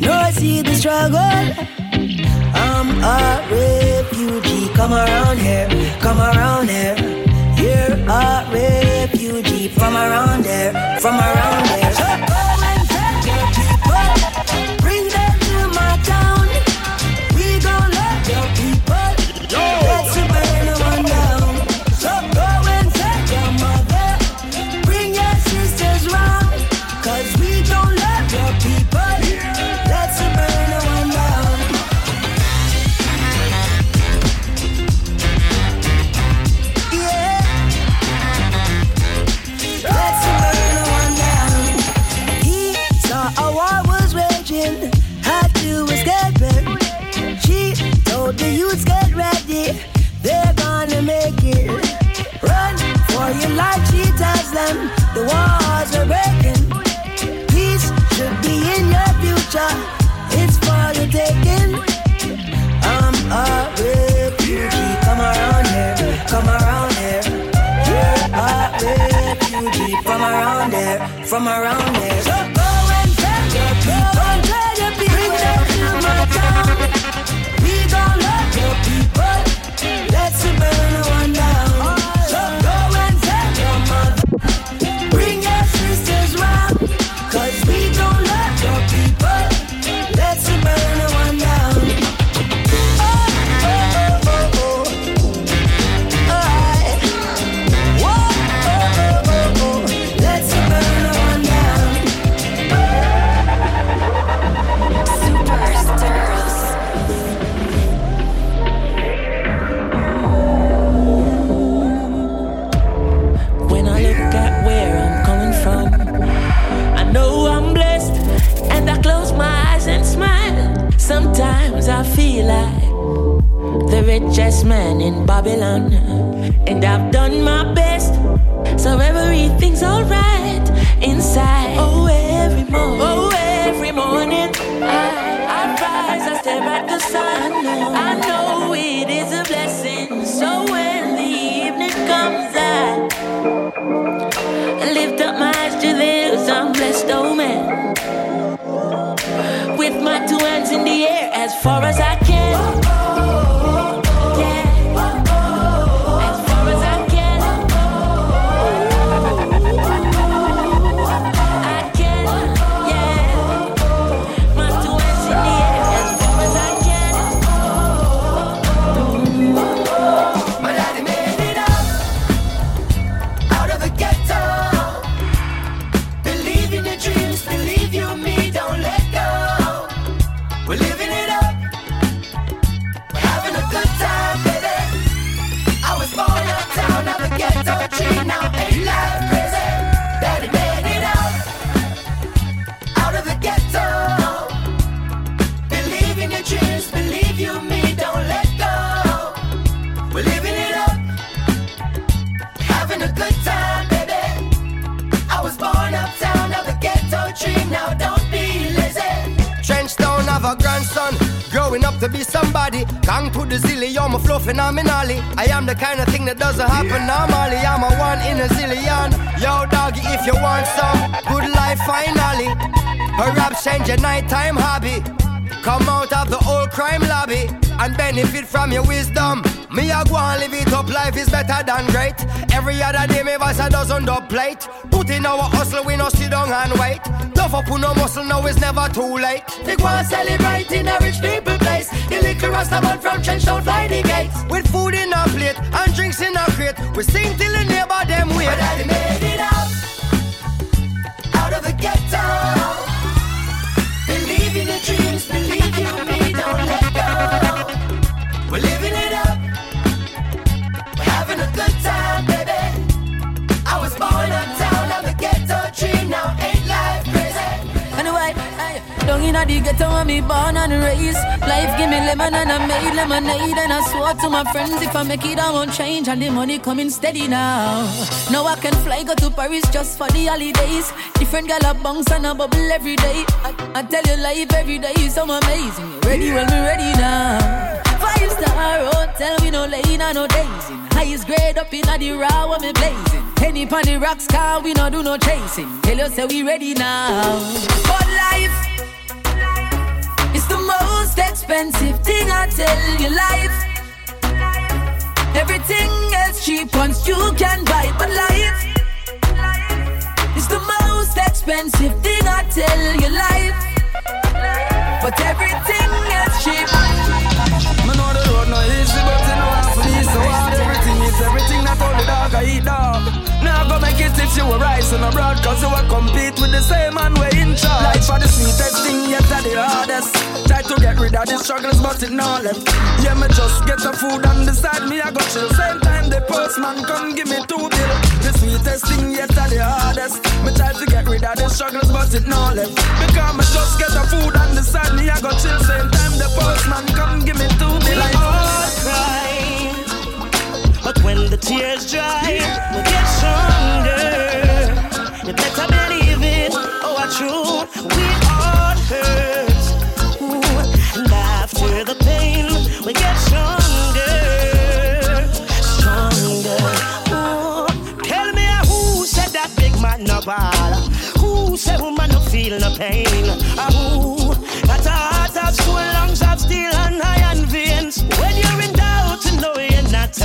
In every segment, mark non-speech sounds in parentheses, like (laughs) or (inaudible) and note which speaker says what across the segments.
Speaker 1: No, I see the struggle. I'm a refugee. Come around here, come around here. You're a refugee from around there, from around there. from around there, from around there.
Speaker 2: phenomenally. I am the kind of thing that doesn't happen normally. I'm a one in a zillion. Yo, doggy, if you want some good life, finally. Perhaps change your nighttime hobby. Come out of the old crime lobby and benefit from your wisdom. Me I go and live it up, life is better than great. Every other day, me voice a dozen dub plate. Put in our hustle, we no sit down and wait. Puff up on no muscle, now it's never too late.
Speaker 1: They go and celebrate in a rich people place. The little Rastaman from Trench don't fly the gates.
Speaker 2: With food in a plate and drinks in a crate, we sing till the neighbor them wait.
Speaker 1: But daddy made it out, out of the ghetto. Believe in your dreams, believe.
Speaker 3: Down in
Speaker 4: the ghetto where me born and raised. Life give me lemon and I made lemonade. And I swore to my friends if I make it, I won't change. And the money coming steady now. Now I can fly, go to Paris just for the holidays. Different gal a bounce and a bubble every day. I, I tell you life every day is so amazing. You ready? Well, we ready now. Five star hotel, we no lane and no dazing. Highest grade up in the raw, where me blazing. Penny pon the rocks, car we no do no chasing. Tell you say we ready now. But expensive thing I tell you. Life, everything else cheap once you can buy, but life is the most expensive thing I tell you. Life, but everything else cheap.
Speaker 5: Me know the road no easy, but how to be so. Everything is everything that only dog I eat dog. Now go make it if you were rising abroad Cause you will compete with the same man we in charge Life for the sweetest thing yet the hardest Try to get rid of the struggles but it not left Yeah me just get the food on the side me I got chill Same time the postman come give me two bill The sweetest thing yet the hardest Me try to get rid of the struggles but it not left Because me just get the food on the side me I got chill Same time the postman come give me two bill
Speaker 6: We all cry but when the tears dry, we get stronger. You better believe it. Oh, I true. We all hurt. Ooh. And after the pain, we get stronger. Stronger. Ooh. Tell me who said that big man no ball? Who said woman no feel no pain? Uh, who got a heart of stone,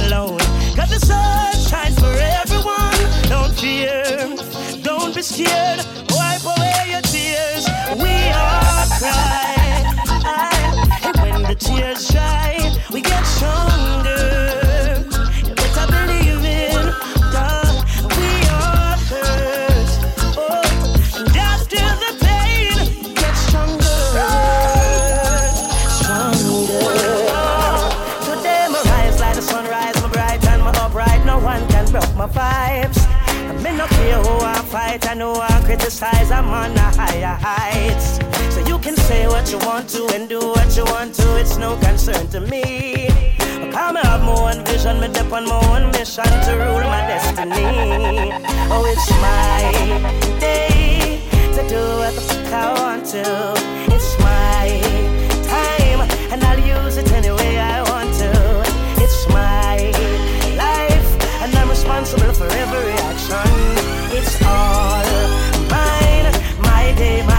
Speaker 6: alone. Cause the sun shines for everyone. Don't fear, don't be scared. Wipe away your tears. We all cry. And when the tears dry, we get stronger. Criticize, I'm on a higher heights. So you can say what you want to and do what you want to, it's no concern to me. I have my own vision, me dip on my own mission to rule my destiny. Oh, it's my day to do what the fuck I want to. It's my time, and I'll use it any way I want to. It's my life, and I'm responsible for every action. It's all day,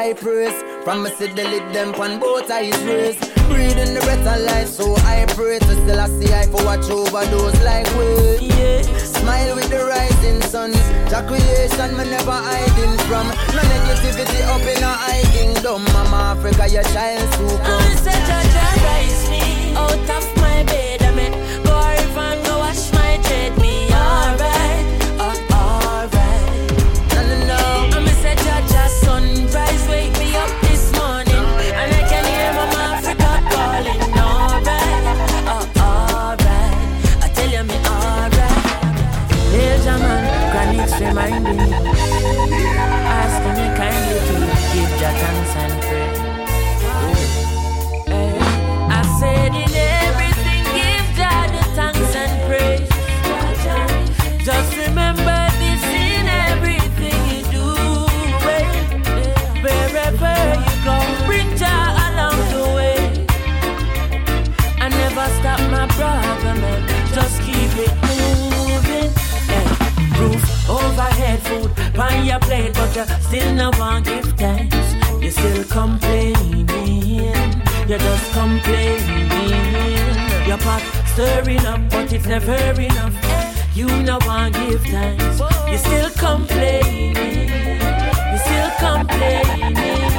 Speaker 6: cypress. From me see the
Speaker 7: lid them pan both eyes raised. Breathing the breath of life, so I pray to still I see I for watch over those like we. Yeah. Smile with the rising sun. The creation me never hiding from. No negativity up in a high kingdom. Mama Africa, your child to come. I said, such a child, rise me out of my bed. I mean, go and go wash my dread, me alright. You still no one give thanks. You're still complaining, you're just complaining. Your pot stirring up, but it's never enough. You no want give thanks. You're still complaining, you're still complaining.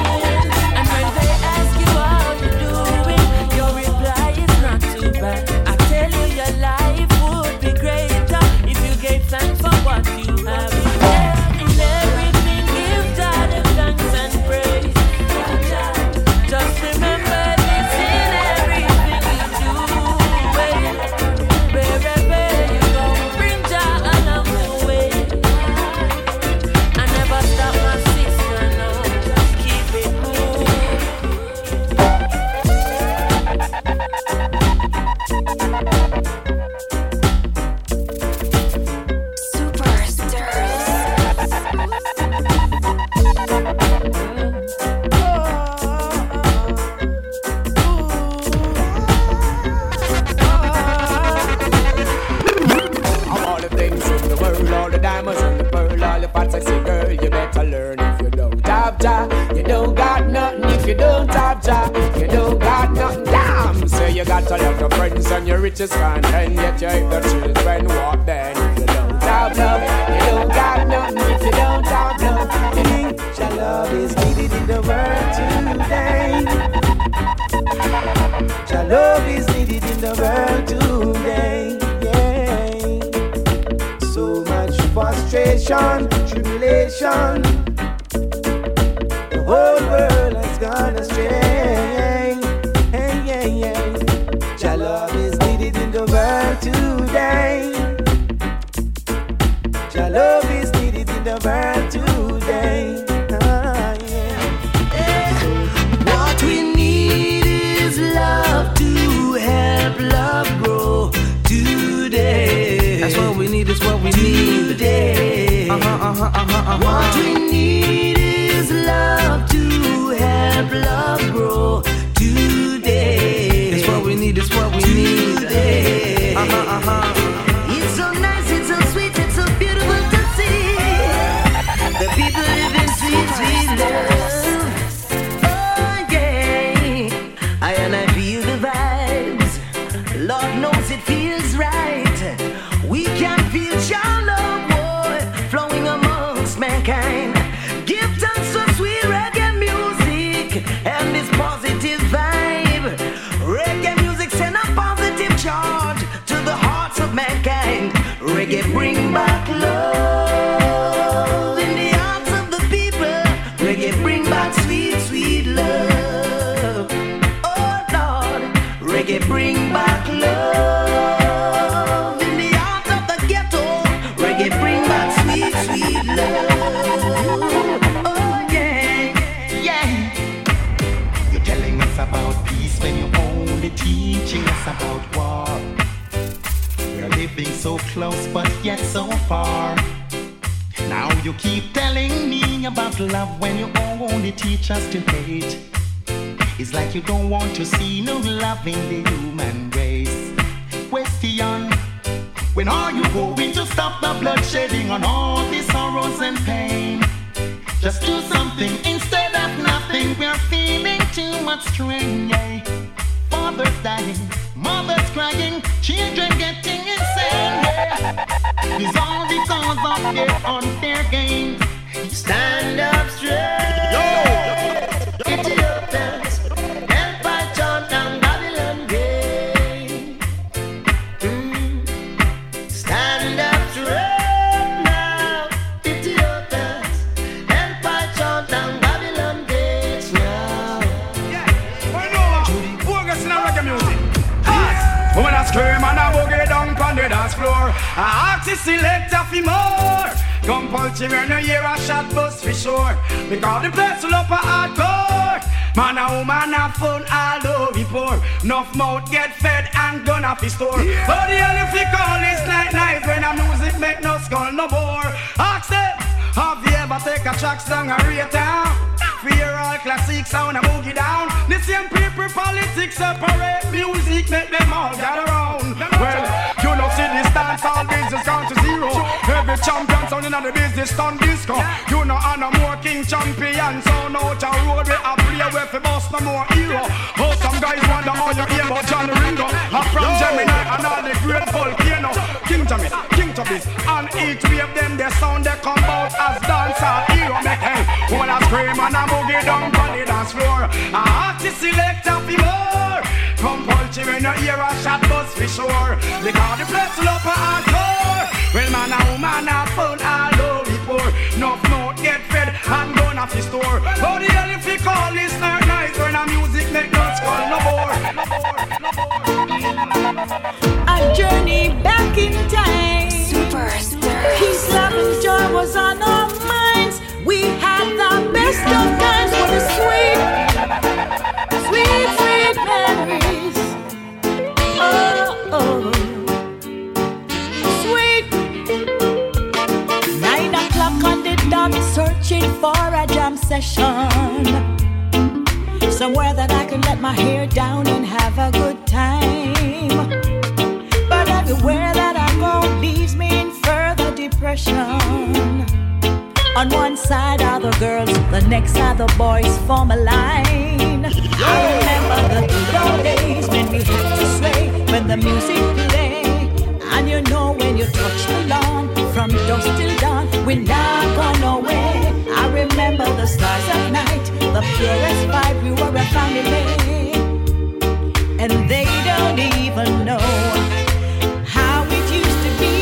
Speaker 7: Just
Speaker 8: man, and yet you have the children. What then? Don't have love, you don't got don't have love. Love is needed in the world today. Love is needed in the world today. Yeah. So much frustration, tribulation. the world today. Ah, eh, what we need is love to help love grow today.
Speaker 9: That's what we need. Is what we today. need
Speaker 8: today.
Speaker 9: Uh huh. Uh huh. Uh huh. Uh-huh.
Speaker 8: What we
Speaker 10: You keep telling me about love when you only teach us to hate. It's like you don't want to see no love in the human race. Question When are you going to stop the bloodshedding on all these sorrows and pain? Just do something instead of nothing. We're feeling too much strain. Yeah. Father's dying, mother's crying, children getting insane. Yeah. It's all because of their unfair games.
Speaker 8: Stand up straight.
Speaker 9: anymore. Compulsive and you hear a shot bust for sure. Because the place will up a hardcore. Man a woman a phone all over poor. Nuff mouth get fed and gun off his store. Yeah. But the only thing all is night knife when I'm music make no skull no more. Ask them, have you ever take a track song and rate down? Fear all classic sound and boogie down. The same people politics separate music make them all gather around. Well, you know see this dance all business count to zero. Every champion sound in the business stand disco. You know I'm a more king champion sound out a road we a play where fi boss no more hero. Oh some guys wonder how you hear about John Ringo. I'm from Gemini and all the great volcano. King Tommy, King Tubby's, and each wave them the sound they come out as dancer hero. Make hey, wanna scream and a boogie down on the dance floor. A artist selector fi more. Come poultry when you hear a shot bust for sure. Because the place up a hardcore. Well man and woman have fun all over the poor. Enough mouth get fed and gone off the store. But the hell if you call this night night when a music make no skull no more. No more, no
Speaker 11: more. Somewhere that I can let my hair down and have a good time. But everywhere that I go leaves me in further depression. On one side are the girls, the next are the boys form a line. I remember the good old days when we had to sway when the music play. And you know when you touch the lawn from dusk till dawn, we not go nowhere. I remember the stars at night, purest vibe, we were a family. And they don't even know how it used to be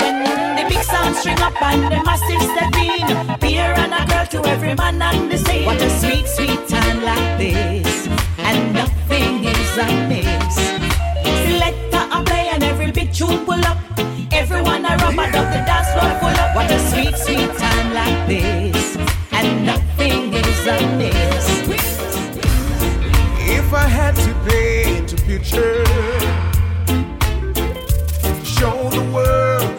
Speaker 11: when the big sound string up and the massive step in. Beer and a girl to every man the. What a sweet, sweet time like this, and nothing is amiss. Every tune pull up. Everyone dance up. What a sweet, sweet time like this, and nothing
Speaker 3: If I had to paint a picture, show the world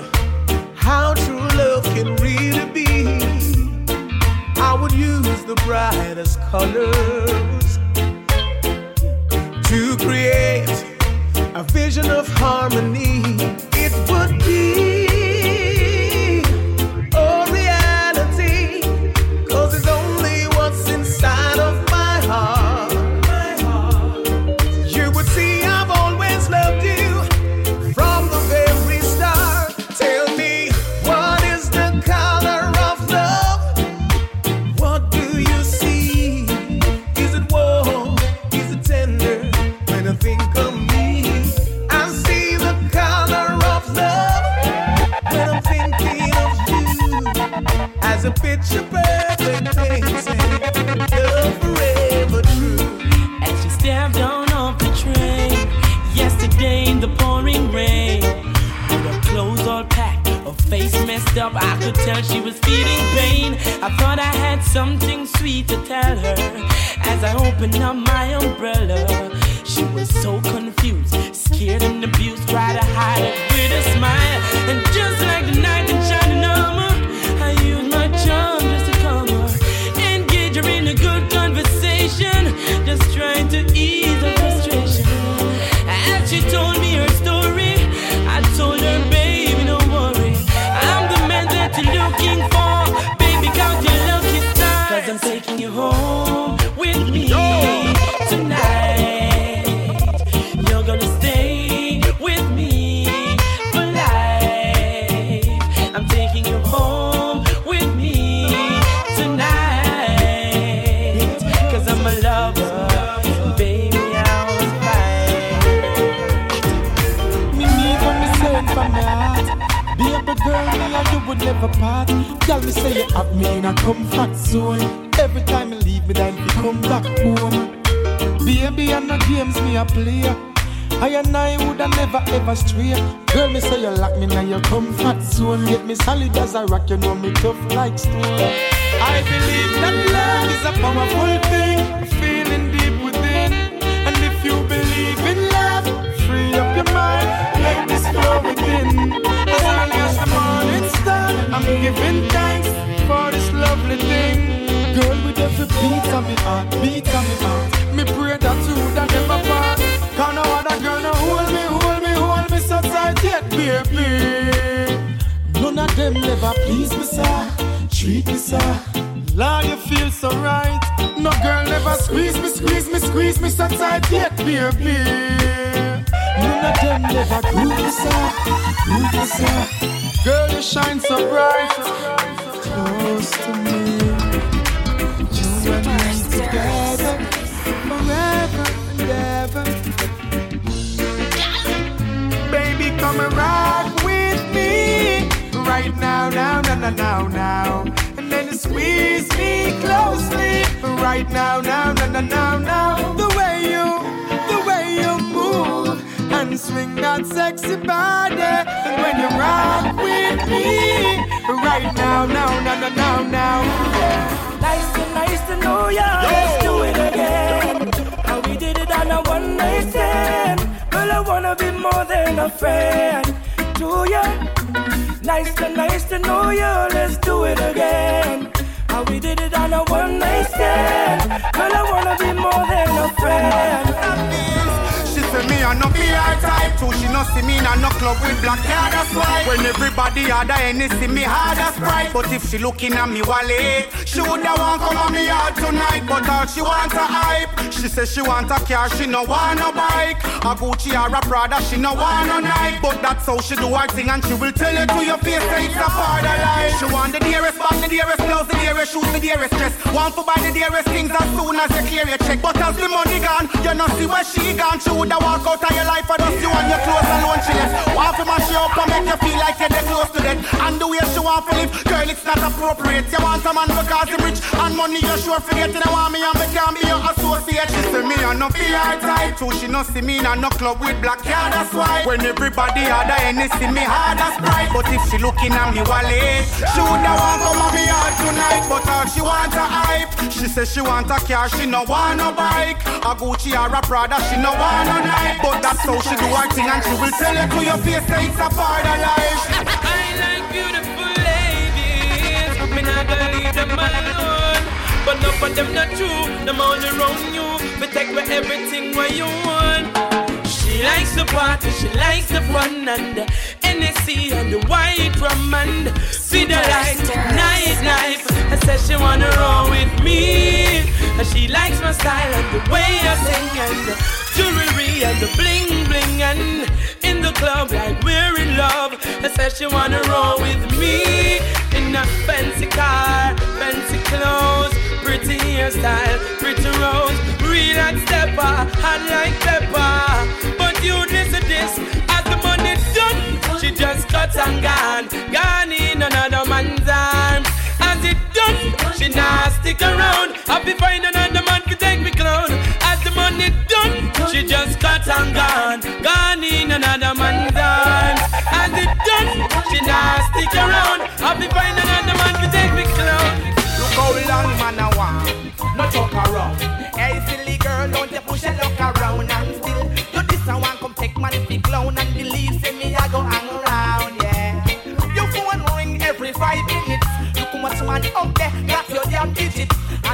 Speaker 3: how true love can really be, I would use the brightest colors
Speaker 12: comfort zone. Every time you leave me, then you come back home. Baby, I the games me a play. I and I woulda never ever stray. Girl, me say you lock me now your comfort zone. Get me solid as a rock, you know me tough like stone. I believe that love is a powerful thing, feeling deep within. And if you believe in love, free up your mind, let this flow within. As long as the morning star, I'm giving this lovely thing. Girl, with every beat of me heart, beat of me heart, me pray that you woulda never part. Cause no other girl no hold me, hold me, hold me so tight yet, baby. None of them never please me, sir. Treat me, sir. Lord, you feel so right. No girl never squeeze me, squeeze me, squeeze me so tight yet, baby. None of them never groove me, sir. Groove me, sir. Girl, you shine so bright. Close to me. You and me together. Forever and ever. Baby, come and rock with me. Right now, now, now, now, now, now. And then squeeze me closely. Right now, now, now, now, now, now. The way you, the way you move and swing that sexy body. And when you rock with me. Right now, now, now, now, now, now.
Speaker 6: Nice to, nice to know ya. Let's do it again. How we did it on a one night stand. Girl, I wanna be more than a friend to ya. Nice to, nice to know ya. Let's do it again. How we did it on a one night stand. Girl, I wanna be more than a
Speaker 9: too. She no see me in a no club with black hair, that's why. When everybody had a any see me hard as pride. But if she looking at me wallet, she woulda want come on me out tonight. But all she want a hype. She say she want a car, she no want no bike. A Gucci or a Prada, she no want no Nike. But that's how she do her thing, and she will tell you to your face that it's a part of life. She want the dearest bag, the dearest clothes, the dearest shoes, the dearest dress. Want to buy the dearest things as soon as you clear your check. But as the money gone, you no see where she gone. She woulda walk out of your life for just you and your clothes alone. She left. Want to mash you up and make you feel like you're close to death. And the way she want to live, girl, it's not appropriate. You want a man because he rich and money you sure forget. You want me and me can't be your associate. She say me and no her type too. She no see me in a no club with black hair, that's why. When everybody had a see me hard as pride. But if she looking at me wallet, eh, she woulda want come on me hard tonight. But all she want a hype. She say she want a car, she no want no bike. A Gucci or a Prada, she no want no Nike. But that's how she do her thing, and she will tell you to your face that it's a part of life. (laughs)
Speaker 3: I like beautiful ladies. Me not gonna leave them alone. But enough of them not true. Them all around you. But take me everything you want. She likes the party, she likes the fun and the Hennessy and the white rum and see the light, night, night. I said she wanna roll with me. And she likes my style and the way I sing and the jewelry and the bling bling and in the club like we're in love. I said she wanna roll with me in a fancy car, fancy clothes, pretty hairstyle, pretty rose, real like stepper, hot like pepper. You listen this, as the money done, she just cut and gone, gone in another man's arms. As it done, she not stick around. Be find another man to take me clown. As the money done, she just cut and gone, gone in another man's arms.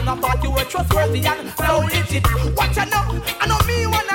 Speaker 9: I thought you were trustworthy and so legit. Watch I know, I know me wanna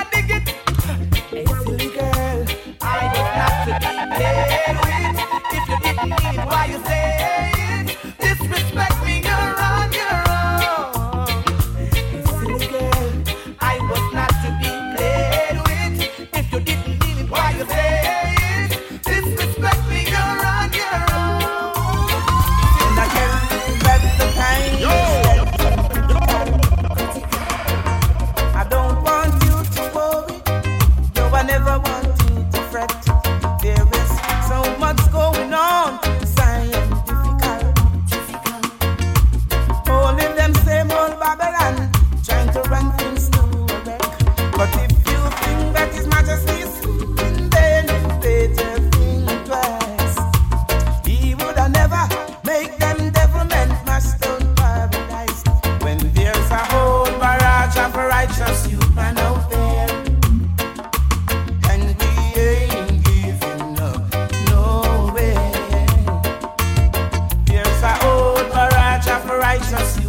Speaker 8: righteous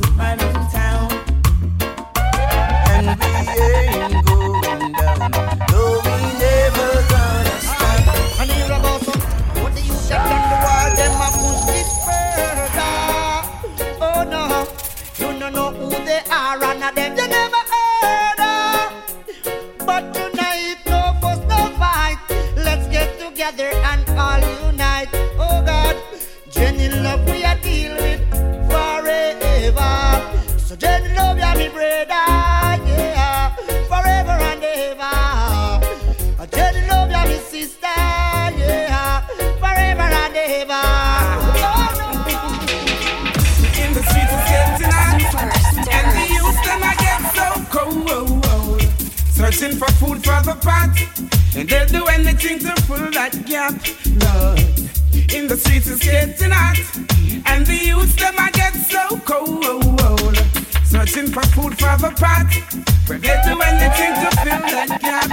Speaker 12: they'll do anything to fill that gap. Lord, in the streets it's getting hot, and the youth them I get so cold. Searching for food for the pot, but they'll do anything to fill that gap.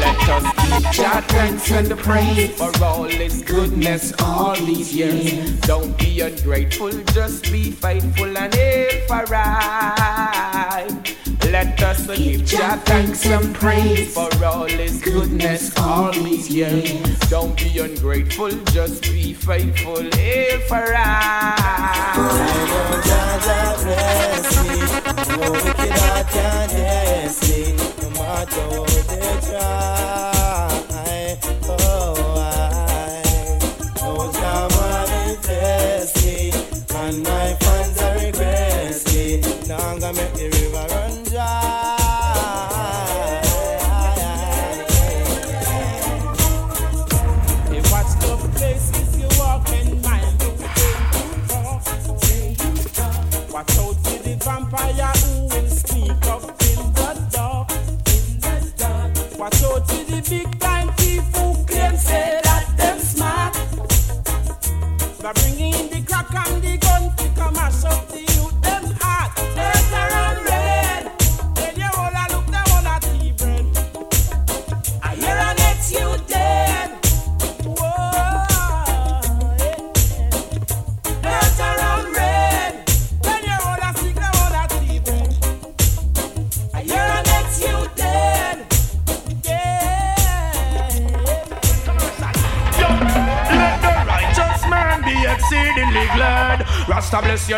Speaker 13: Let us keep Jah thanks and the praise for all His goodness all these years. Don't be ungrateful, just be faithful and aim for right. Let us give Jah thanks and praise for all His goodness all these years. Don't be ungrateful, just be faithful, aim for right.
Speaker 8: No wicked heart can no matter how they try. Oh, I know Jah manifest me, and my fans are me. Now I'm gonna make the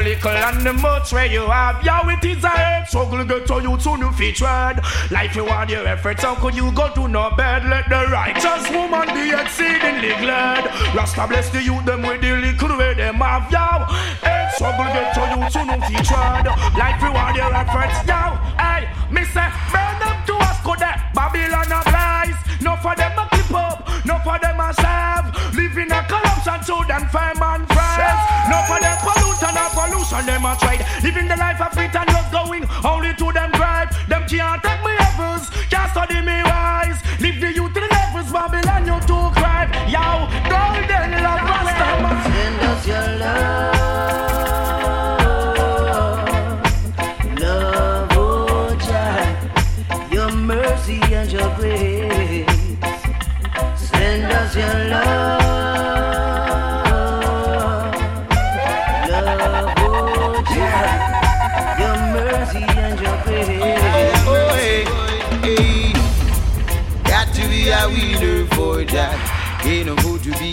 Speaker 3: little and the much where you have. Yo, it is a head struggle get to you to new feet tread. Life you want your efforts, how could you go to no bed? Let the righteous woman be exceedingly glad. Rasta bless the youth them with the little where them have. Yo, head struggle get to you to new feet tread. Life you want your efforts. Yo, hey, me say burn them to us go there. Babylon a lies. No for them a clip up, no for them a serve. Living in a corruption so them fame and them a trade. Living the life of fit and just going only to them drive. Them can't take me levels, can't study me wise. Live the youth to the levels, Babylon you too cry. Yo, golden love, Rasta
Speaker 8: Send us your love, love, oh Jah, your mercy and your grace.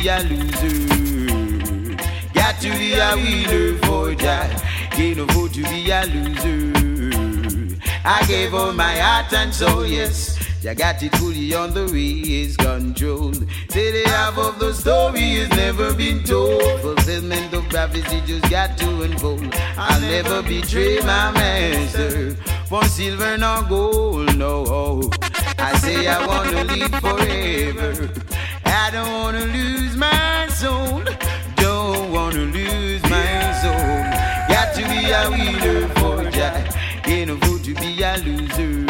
Speaker 14: A loser. Got to be a winner for that. No good to be a loser. I gave all my heart and soul, yes. I got it fully on the ways control. Say the half of the story has never been told. Fulfillment of prophecy just got to unfold. I'll never betray my master for silver nor gold, no. I say I wanna live forever. Don't wanna lose my soul. Don't wanna lose my soul. Got to be a winner for. Ain't no good to be a loser.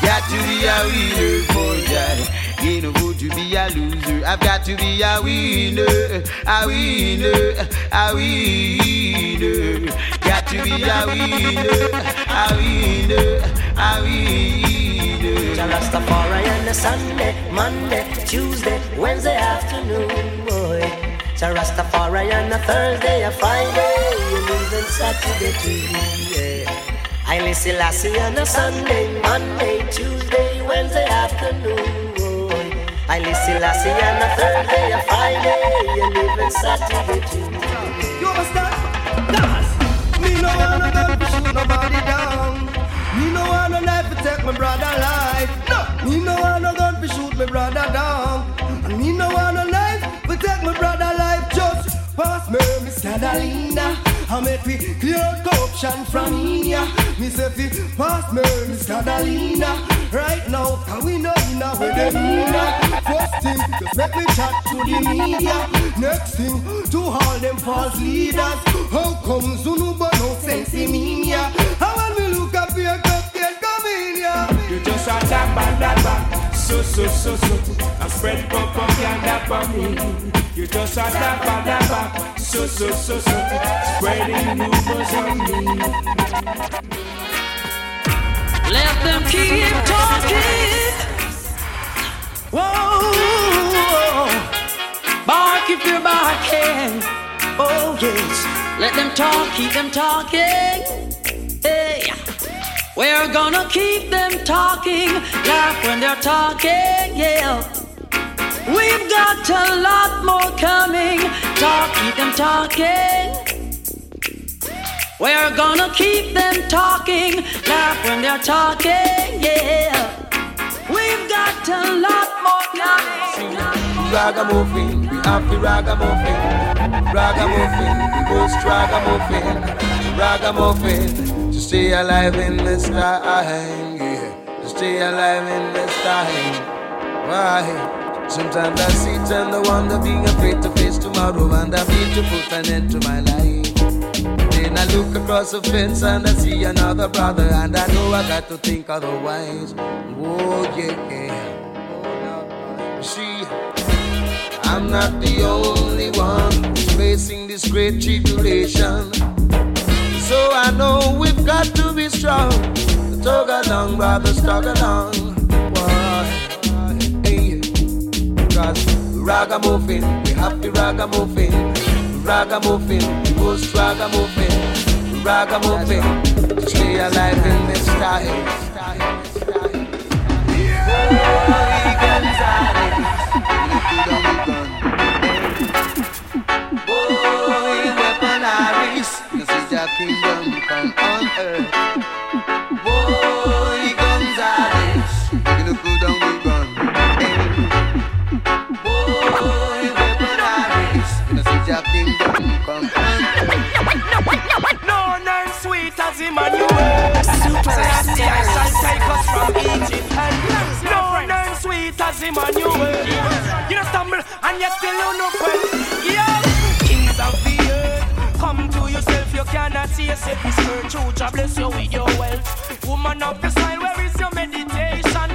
Speaker 14: Got to be a winner for Jah. Ain't no good to be a loser. I've got to be a winner, a winner, a winner. Got to be a winner, a winner, a winner.
Speaker 8: Jah Rastafari on the Sunday, Monday, Tuesday, Wednesday afternoon, boy. Jah Rastafari on a Thursday, a Friday, and even Saturday too. Yeah. Haile Selassie on a Sunday, Monday, Tuesday, Wednesday afternoon. Haile Selassie on a Thursday, a Friday, and even Saturday too.
Speaker 2: You understand? That's me no wanna go shoot nobody down. Me no wanna to take my brother life. Catalina. I make we clear corruption from India. Me say fi pass me, Miss Catalina. Right now, can we know in a way them in First thing, just make me chat to the media. Next thing, to all them false leaders. How come Zunuba no sense in media? How when we look up here, cupcake come in here.
Speaker 12: You just a tap and that so so so so. I spread pop up and that for me. You just a that back, so so so so. Spreading rumors on me.
Speaker 4: Let them keep talking. Whoa, bark if you're barking. Oh yes, let them talk, keep them talking. Hey, we're gonna keep them talking. Laugh when they're talking. Yeah. We've got a lot more coming. Talk, keep them talking. We're gonna keep them talking, laugh when they're talking, yeah. We've got a lot more coming.
Speaker 14: Ragamuffin, we have the ragamuffin. Ragamuffin, the most ragamuffin. Ragamuffin, to stay alive in this time, yeah. To stay alive in this time. Why? Sometimes I sit and I wonder, being afraid to face tomorrow, and I feel to put an end to my life. Then I look across the fence and I see another brother, and I know I got to think otherwise. Oh, yeah, yeah. See, I'm not the only one who's facing this great tribulation. So I know we've got to be strong. Tug along, brothers, tug along. Cause ragamuffin, we the ragamuffin. Ragamuffin, the most ragamuffin. Ragamuffin, stay alive in this time. Boy, Gonzales, Boy, weaponaries, this is your kingdom come on earth.
Speaker 3: Sweet as Emmanuel. You know stumble and yet still you know well. Kings of the earth, come to yourself. You cannot see yourself. This virtue, Jah bless you with your wealth. Woman of the soil, where is your meditation?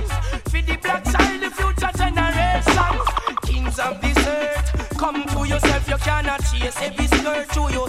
Speaker 3: For the black child, the future generation. Kings of this earth, come to yourself. You cannot chase every skirt to you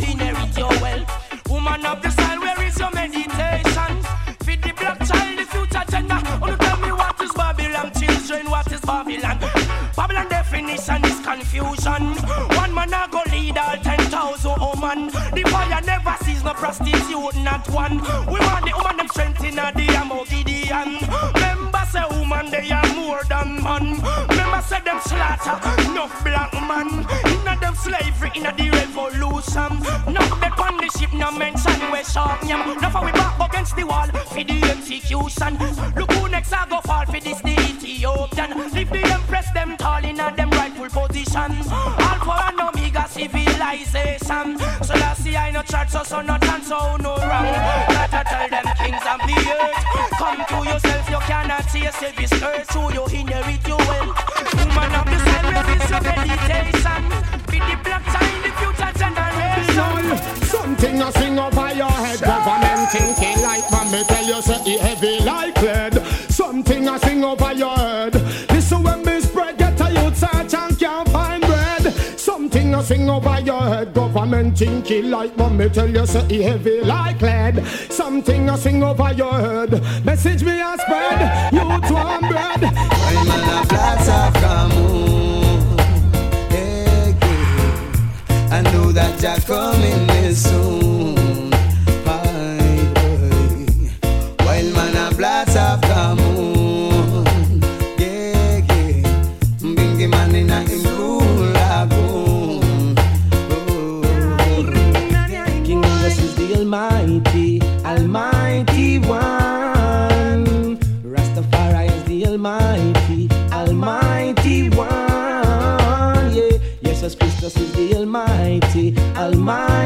Speaker 3: prostitute, not one. We want the woman them strength in the ammo Gideon. Remember say woman they are more than man. Remember say them slaughter enough black man. Inna them slavery inna the revolution. Not the on the ship no mention we sharp yam. Now for we back against the wall for the execution. Look who next I go fall for this the Ethiopian. Leave the empress them tall inna them rightful position. Alpha and Omega civilization. So last see I no church so so no dance so no wrong. Gotta tell them kings of the earth. Come to yourself you cannot chase this earth. So you inherit your wealth. Woman of the where is your meditation? Be the black child the future generation.
Speaker 15: Something I sing over your head. Government man, me tell you say it heavy like lead. Something I sing over your head. Listen when me spread, get a youth search and can't find bread. Something I sing over your head. Government thinking like man, me tell you say it heavy like lead. Something I sing over your head. Message me a spread. Youth want bread.
Speaker 14: I'm on a Camus. Hey. I know that you're coming soon.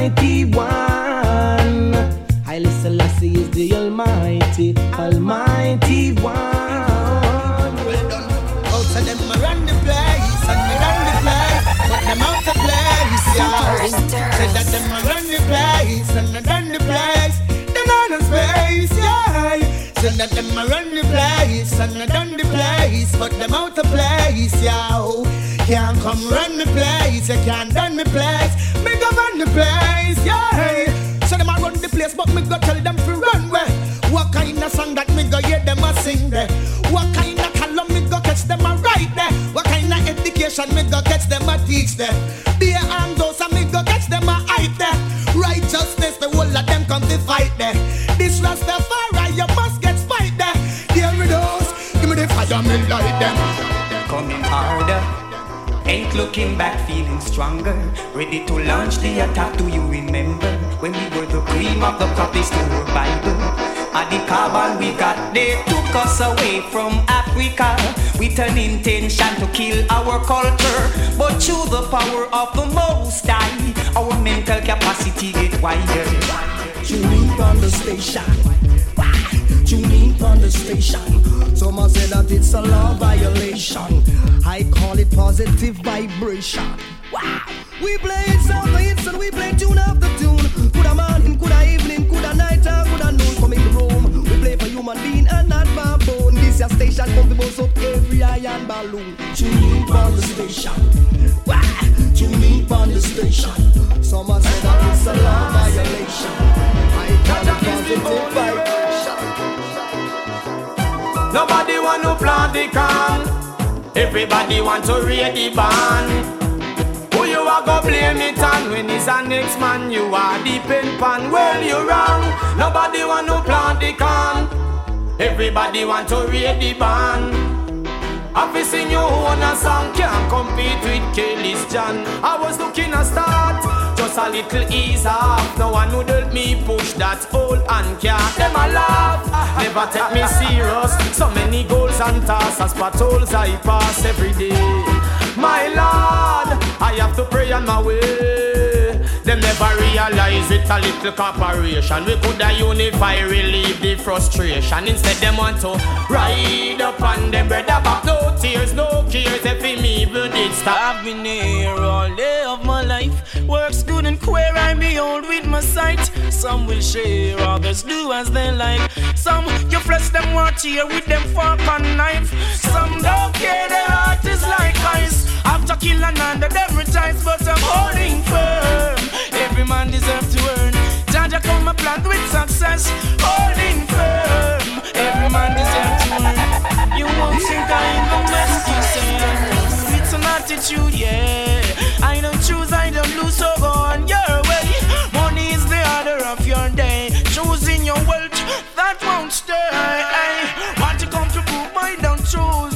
Speaker 3: Almighty One. Haile Selassie is the Almighty, Almighty One.
Speaker 8: Out of them I run the place and me run the place, but them out of place, yeah. Say that them I run the place and I run the place, them on a space. Say that them I run the place and I run the place, but them out of place, yeah. Can't come run the place, you can't place, me run the place, yeah. So them I run the place, but me go tell them to run where. What kind of song that me go hear them a sing there? What kind of column me go catch them a write there? What kind of education me go catch them a teach there? Be and those and me go catch them a hype there. Righteousness, the whole of them come to fight there. This Rastafari, you must get fight there. There it goes, give me the fire, me light them.
Speaker 16: coming harder. Ain't looking back, feeling stronger. Ready to launch the attack. Do you remember when we were the cream of the crop? They still were Bible. At the carbon we got, they took us away from Africa with an intention to kill our culture. But through the power of the Most High, our mental capacity get wider.
Speaker 2: Tune in on the station. Tune in on the station. Someone said that it's a law violation. I call it positive vibration. Wow. We play it sound for instant, we play tune after tune. Coulda morning, coulda evening, coulda night, or coulda noon. Come in the room. We play for human being and not baboon. This your station, come to bust up every iron balloon. Tune in on the station. Wow. Tune in on the station. Someone said that it's a law violation. I call it positive vibration.
Speaker 9: Nobody want to plant the can. Everybody want to read the band. Who you are go blame it on when it's a next man you are the pen pan. Well you wrong. Nobody want to plant the can. Everybody want to read the band. I've seen you own a song can't compete with Kelly's John. I was looking a start. A little ease off. No one would help me push that old and can't them a laugh. Never take me serious. So many goals and tasks, as patrols I pass every day. My Lord, I have to pray on my way. Them never realize it a little corporation. We coulda unify, relieve the frustration. Instead, them want to ride up on them brother back. No tears, no cares. If him even did stop.
Speaker 3: I've been here all day of my life. Works good and queer, I behold with my sight. Some will share, others do as they like. Some you flesh them want here with them fork and knife. Some don't care, their heart is like ice. After killing under them retires, but I'm holding firm. Every man deserves to earn. Jaja come a plant with success, holding firm. Every man deserves to earn. You won't think I ain't no mess, you say. It's an attitude, yeah. I don't choose, I don't lose, so go on your way. Money is the order of your day. Choosing your wealth, that won't stay. Want to come to prove I don't choose,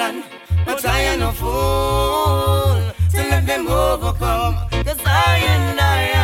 Speaker 8: plan. But I am no fool to let them overcome. Cause I and I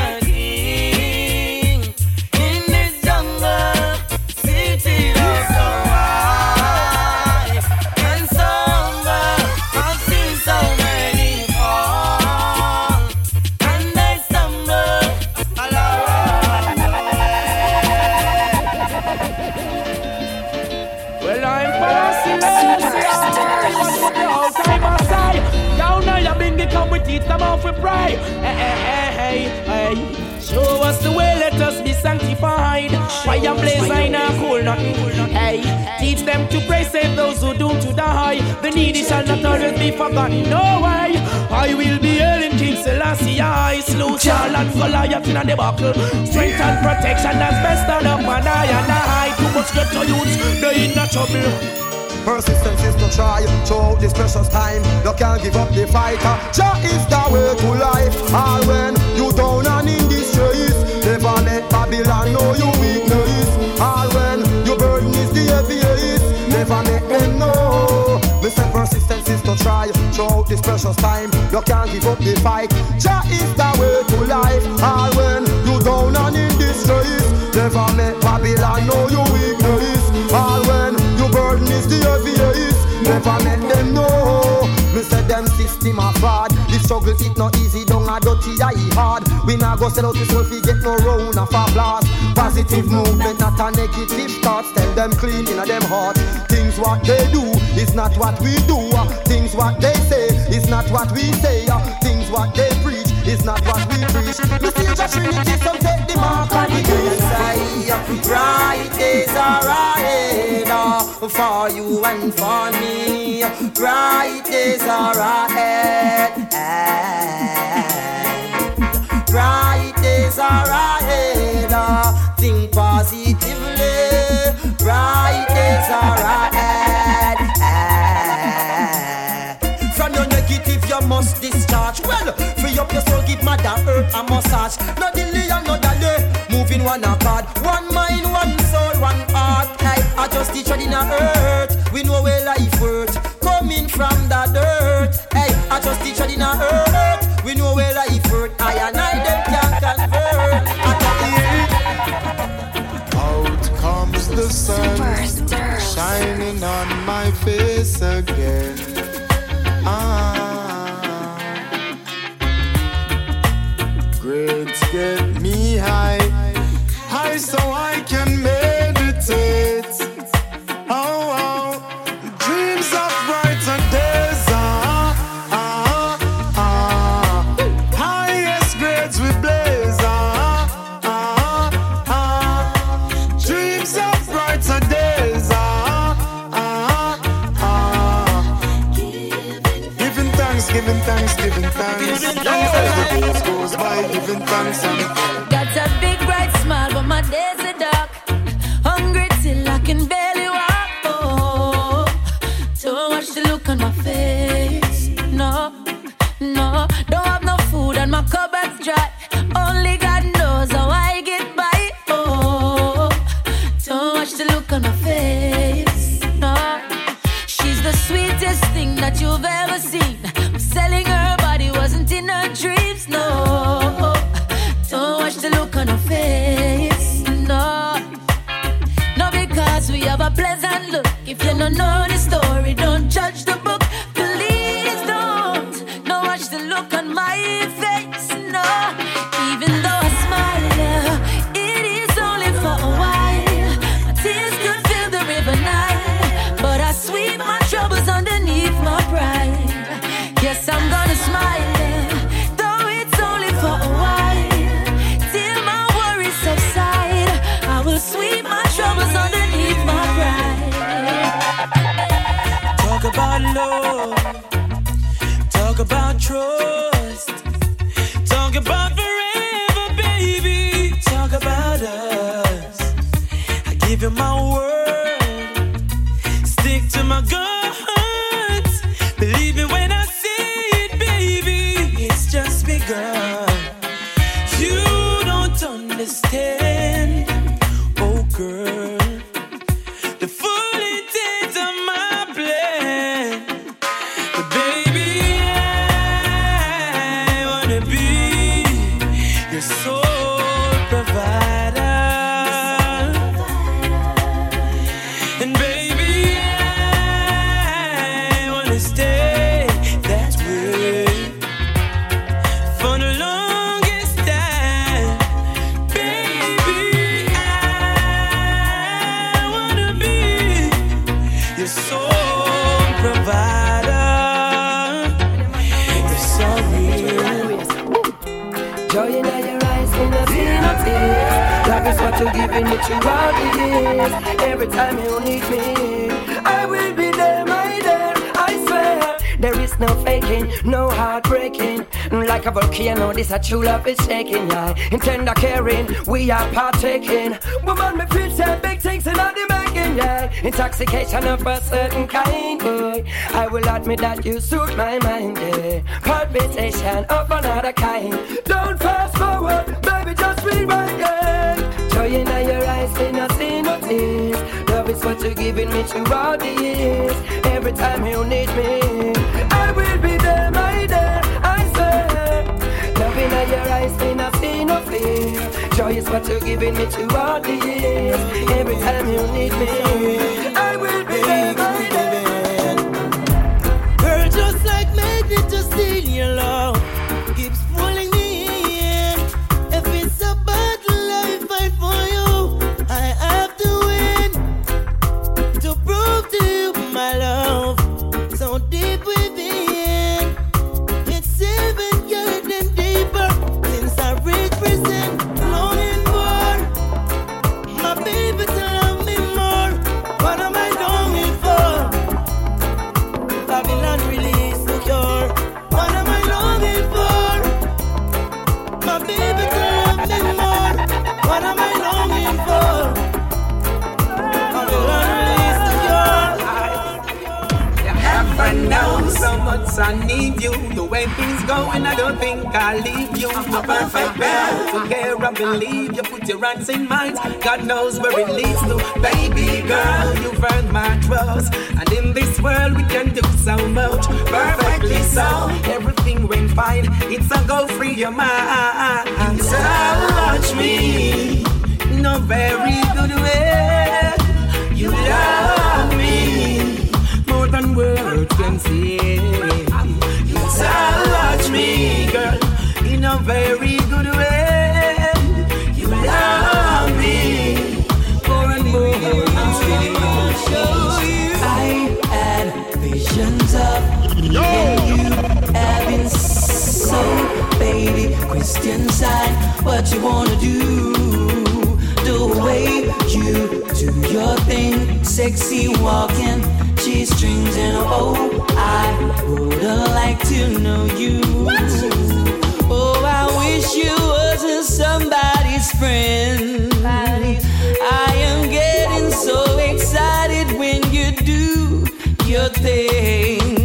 Speaker 9: shall not always be forgotten. No way. I will be hailing King Selassie. I slew Charlotte Goliath in the buckle. Strength and protection, that's best on up, and I and I.
Speaker 17: But get to youths, they in the trouble.
Speaker 18: Persistence is to try throughout this precious time. You can't give up the fight. Jah is the way to life. All when you down and in disgrace, never let Babylon know you weakness. All when your burden is the heaviest, never let try throughout this precious time. You can't give up the fight. Jah is the way to life. All when you down and in disgrace, never let Babylon know you weakness. All when your burden is the heaviest, never let them know. Me say them system a fraud. The struggle it not easy, don't a dirty, I hard. We not go sell out this world, we get no round of a blast. Positive movement, not a negative thoughts. Tell them clean in a them heart. Things what they do is not what we do. Things what they say is not what we say. Things what they is not what we preach. Me see the Trinity, some take the mark on the
Speaker 8: Yes, bright days are ahead for you and for me. Bright days are ahead. Bright days are ahead. Think positively. Bright days are ahead. From your negative, you must discharge. Soul, give Mother Earth a massage. No delay and no delay. Moving one accord, one mind, one soul, one heart. I just teach in the earth.
Speaker 4: By,
Speaker 3: Talk
Speaker 19: Every time you need me, I will be there, my dear. I swear, there is no
Speaker 8: faking, no heartbreaking. Like a volcano, this a true love is shaking, yeah. In tender caring, we are partaking. Woman, me feel say big things in the making, yeah. Intoxication of a certain kind, boy. I will admit that you suit my mind, yeah. Palpitation of another kind. Don't fast forward, baby, just rewind, yeah. In your eyes, me not see no tears. Love is what you're giving me throughout the years. Every time you need me, I will be there, my dear. I swear. Love in your eyes, not see no fear. Joy is what you're giving me throughout the years. Every time you need me, I
Speaker 20: I
Speaker 6: need you. The way things going, I don't think I'll leave you. I'm A perfect girl to care and believe. You put your hands in mine. God knows where it leads to. Baby girl, you've earned my trust. And in this world, we can do so much. Perfectly so. Everything went fine. It's a go free your mind. You touch me a very good way.
Speaker 1: Christian side, what you wanna do? The way you do your thing, sexy walking, G strings and oh, I would like to know you. Oh, I wish you wasn't somebody's friend. I am getting so excited when you do your thing.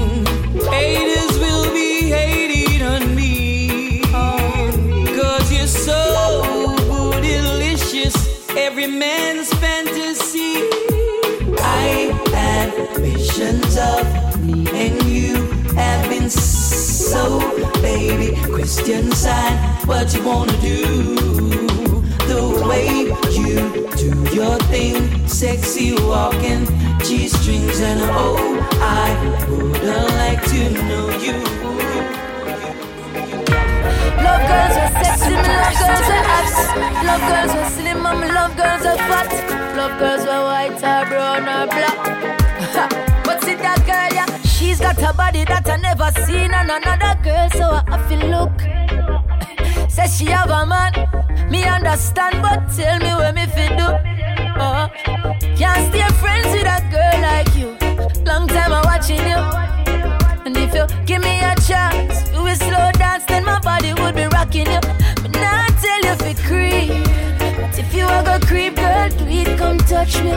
Speaker 1: Of me and you have been so, baby. Christian sign, what you wanna do? The way you do your thing, sexy walking, G strings and oh, I would like to know you.
Speaker 4: Love girls are sexy, love girls are hot. Love girls are slim, me love girls are fat. Love girls are white or brown or black. Got a body that I never seen on another girl, so I have to look. (laughs) Says she have a man, me understand, but tell me where me fit do. Uh, can't stay friends with a girl like you. Long time I'm watching you. And if you give me a chance, you will slow dance, then my body would be rocking you. But now I tell you for creep. But if you are gonna creep, girl, do it, come touch me.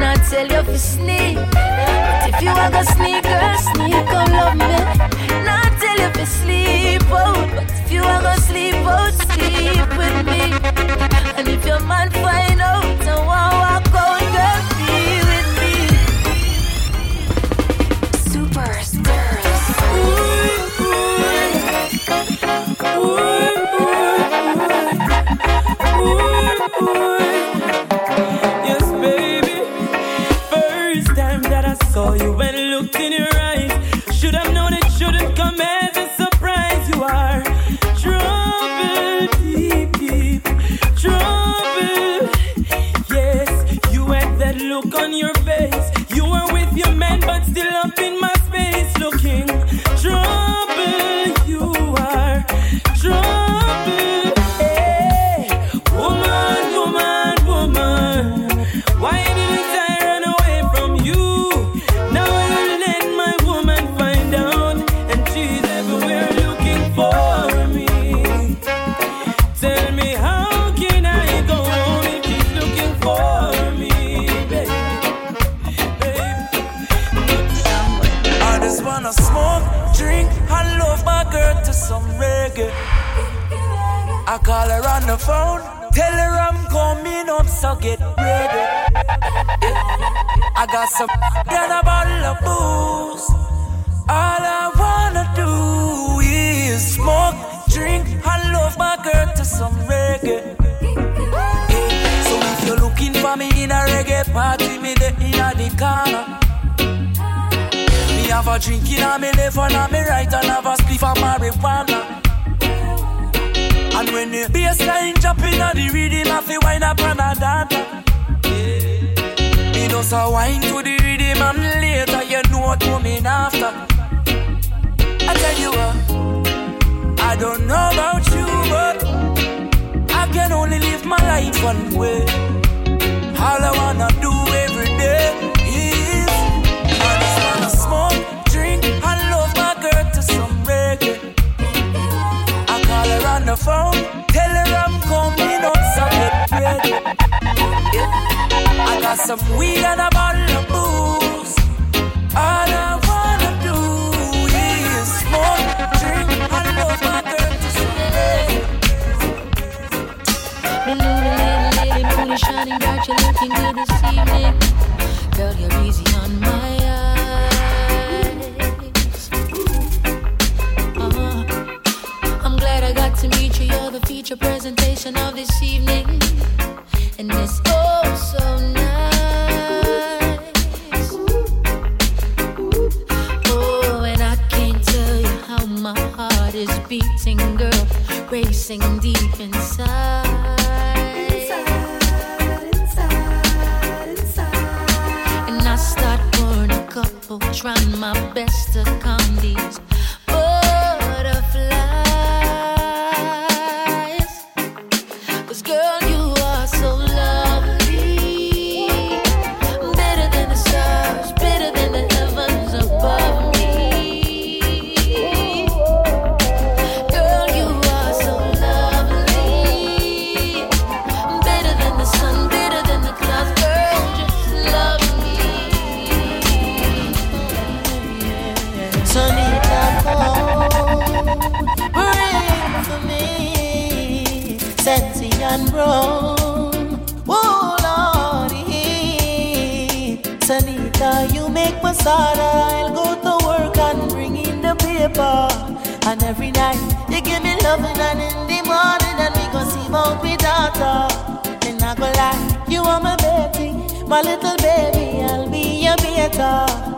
Speaker 4: Now I tell you for sneak. But if you are gonna sneak, girl, sneak, come love me. Not tell you for sleep out. But if you are gonna sleep out, sleep with me. And if your man find out,
Speaker 1: up,
Speaker 3: so get ready. I got some and a bottle of booze. All I wanna do is smoke, drink, and love my girl to some reggae. So if you're looking for me in a reggae party, me there in the corner. Me have a drink in a me left and a me right and have a spliff of marijuana. And when the bassline jump in the rhythm, I feel wind up and a dance. Me just a wine to the rhythm and later you know what coming after. I tell you what, I don't know about you, but I can only live my life one way. All I wanna do every day phone, tell her I'm coming up, so get ready. Yeah. I got some weed and a bottle of booze. All I wanna do is smoke, drink, and love my girl to some.
Speaker 4: Hello, little lady, moon is shining bright. You're looking good this evening. Girl, you're easy on my You're the feature presentation of this evening. And it's oh so nice. Oh, and I can't tell you how my heart is beating, girl, racing deep inside. And I start pouring a couple, trying my best to calm these
Speaker 8: my little baby. I'll be your beta.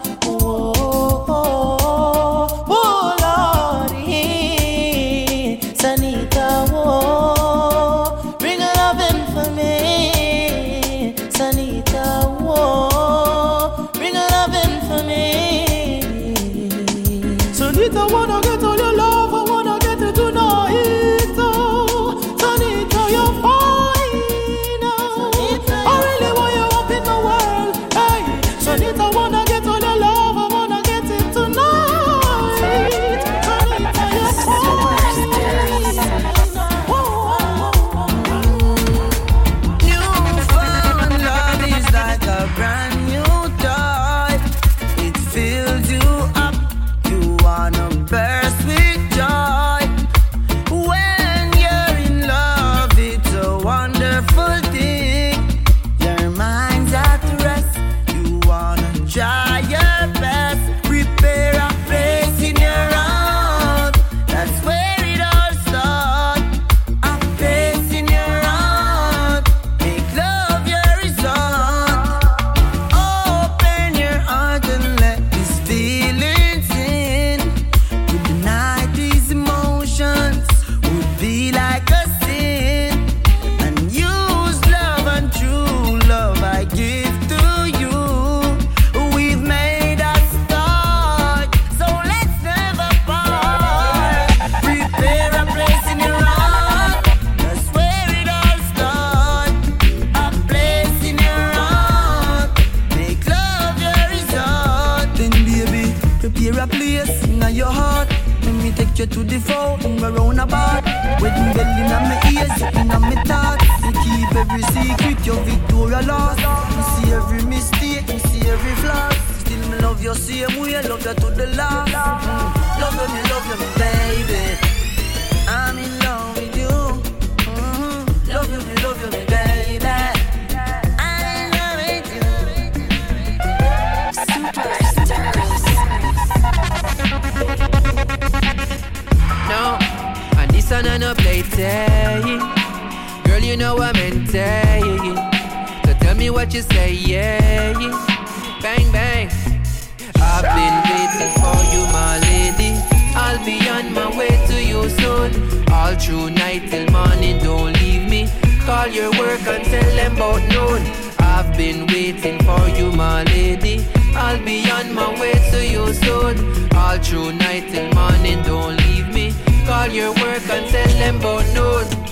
Speaker 21: Call your work and tell them about noon. I've been waiting for you, my lady. I'll be on my way to you soon. All through night till morning, don't leave me. Call your work and tell them about noon.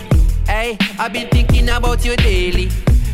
Speaker 21: Hey, I've been thinking about you daily.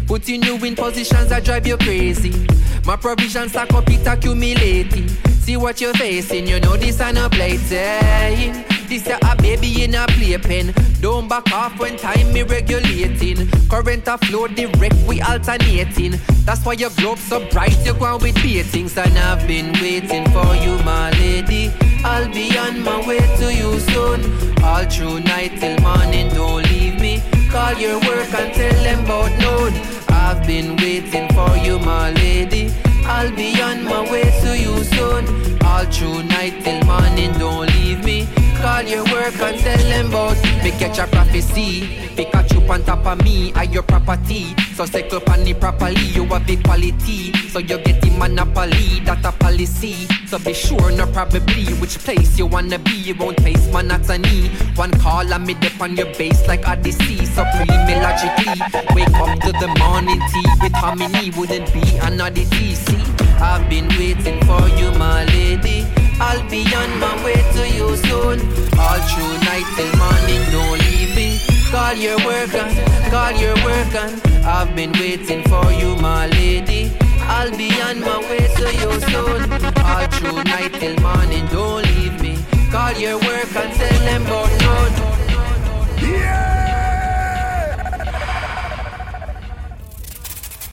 Speaker 21: Putting you in positions that drive you crazy. My provisions stack up, it accumulating. See what you're facing, you know this ain't a playtime. This a a baby in a playpen. Don't back off when time me regulating. Current a flow direct, we alternating. That's why your globe so bright, you go on with beatings. And I've been waiting for you, my lady. I'll be on my way to you soon. All through night till morning, don't leave me. Call your work and tell them about noon. I've been waiting for you, my lady. I'll be on my way to you soon. All through night till morning, don't leave me. Call your work and tell them about me catch a prophecy. Pikachu on top of me, are your property. So cycle on the properly, you a big quality. So you get the monopoly, that a policy. So be sure, no probably, which place you wanna be. You won't face monotony. One call and me dip on your base like Odyssey. So pre me logically. Wake up to the morning tea with harmony. Wouldn't be another DC. I've been waiting for you, my lady. I'll be on my way to you soon. All through night till morning, don't leave me. Call your work on, call your work on. I've been waiting for you, my lady. I'll be on my way to you soon. All through night till morning, don't leave me. Call your work and tell them about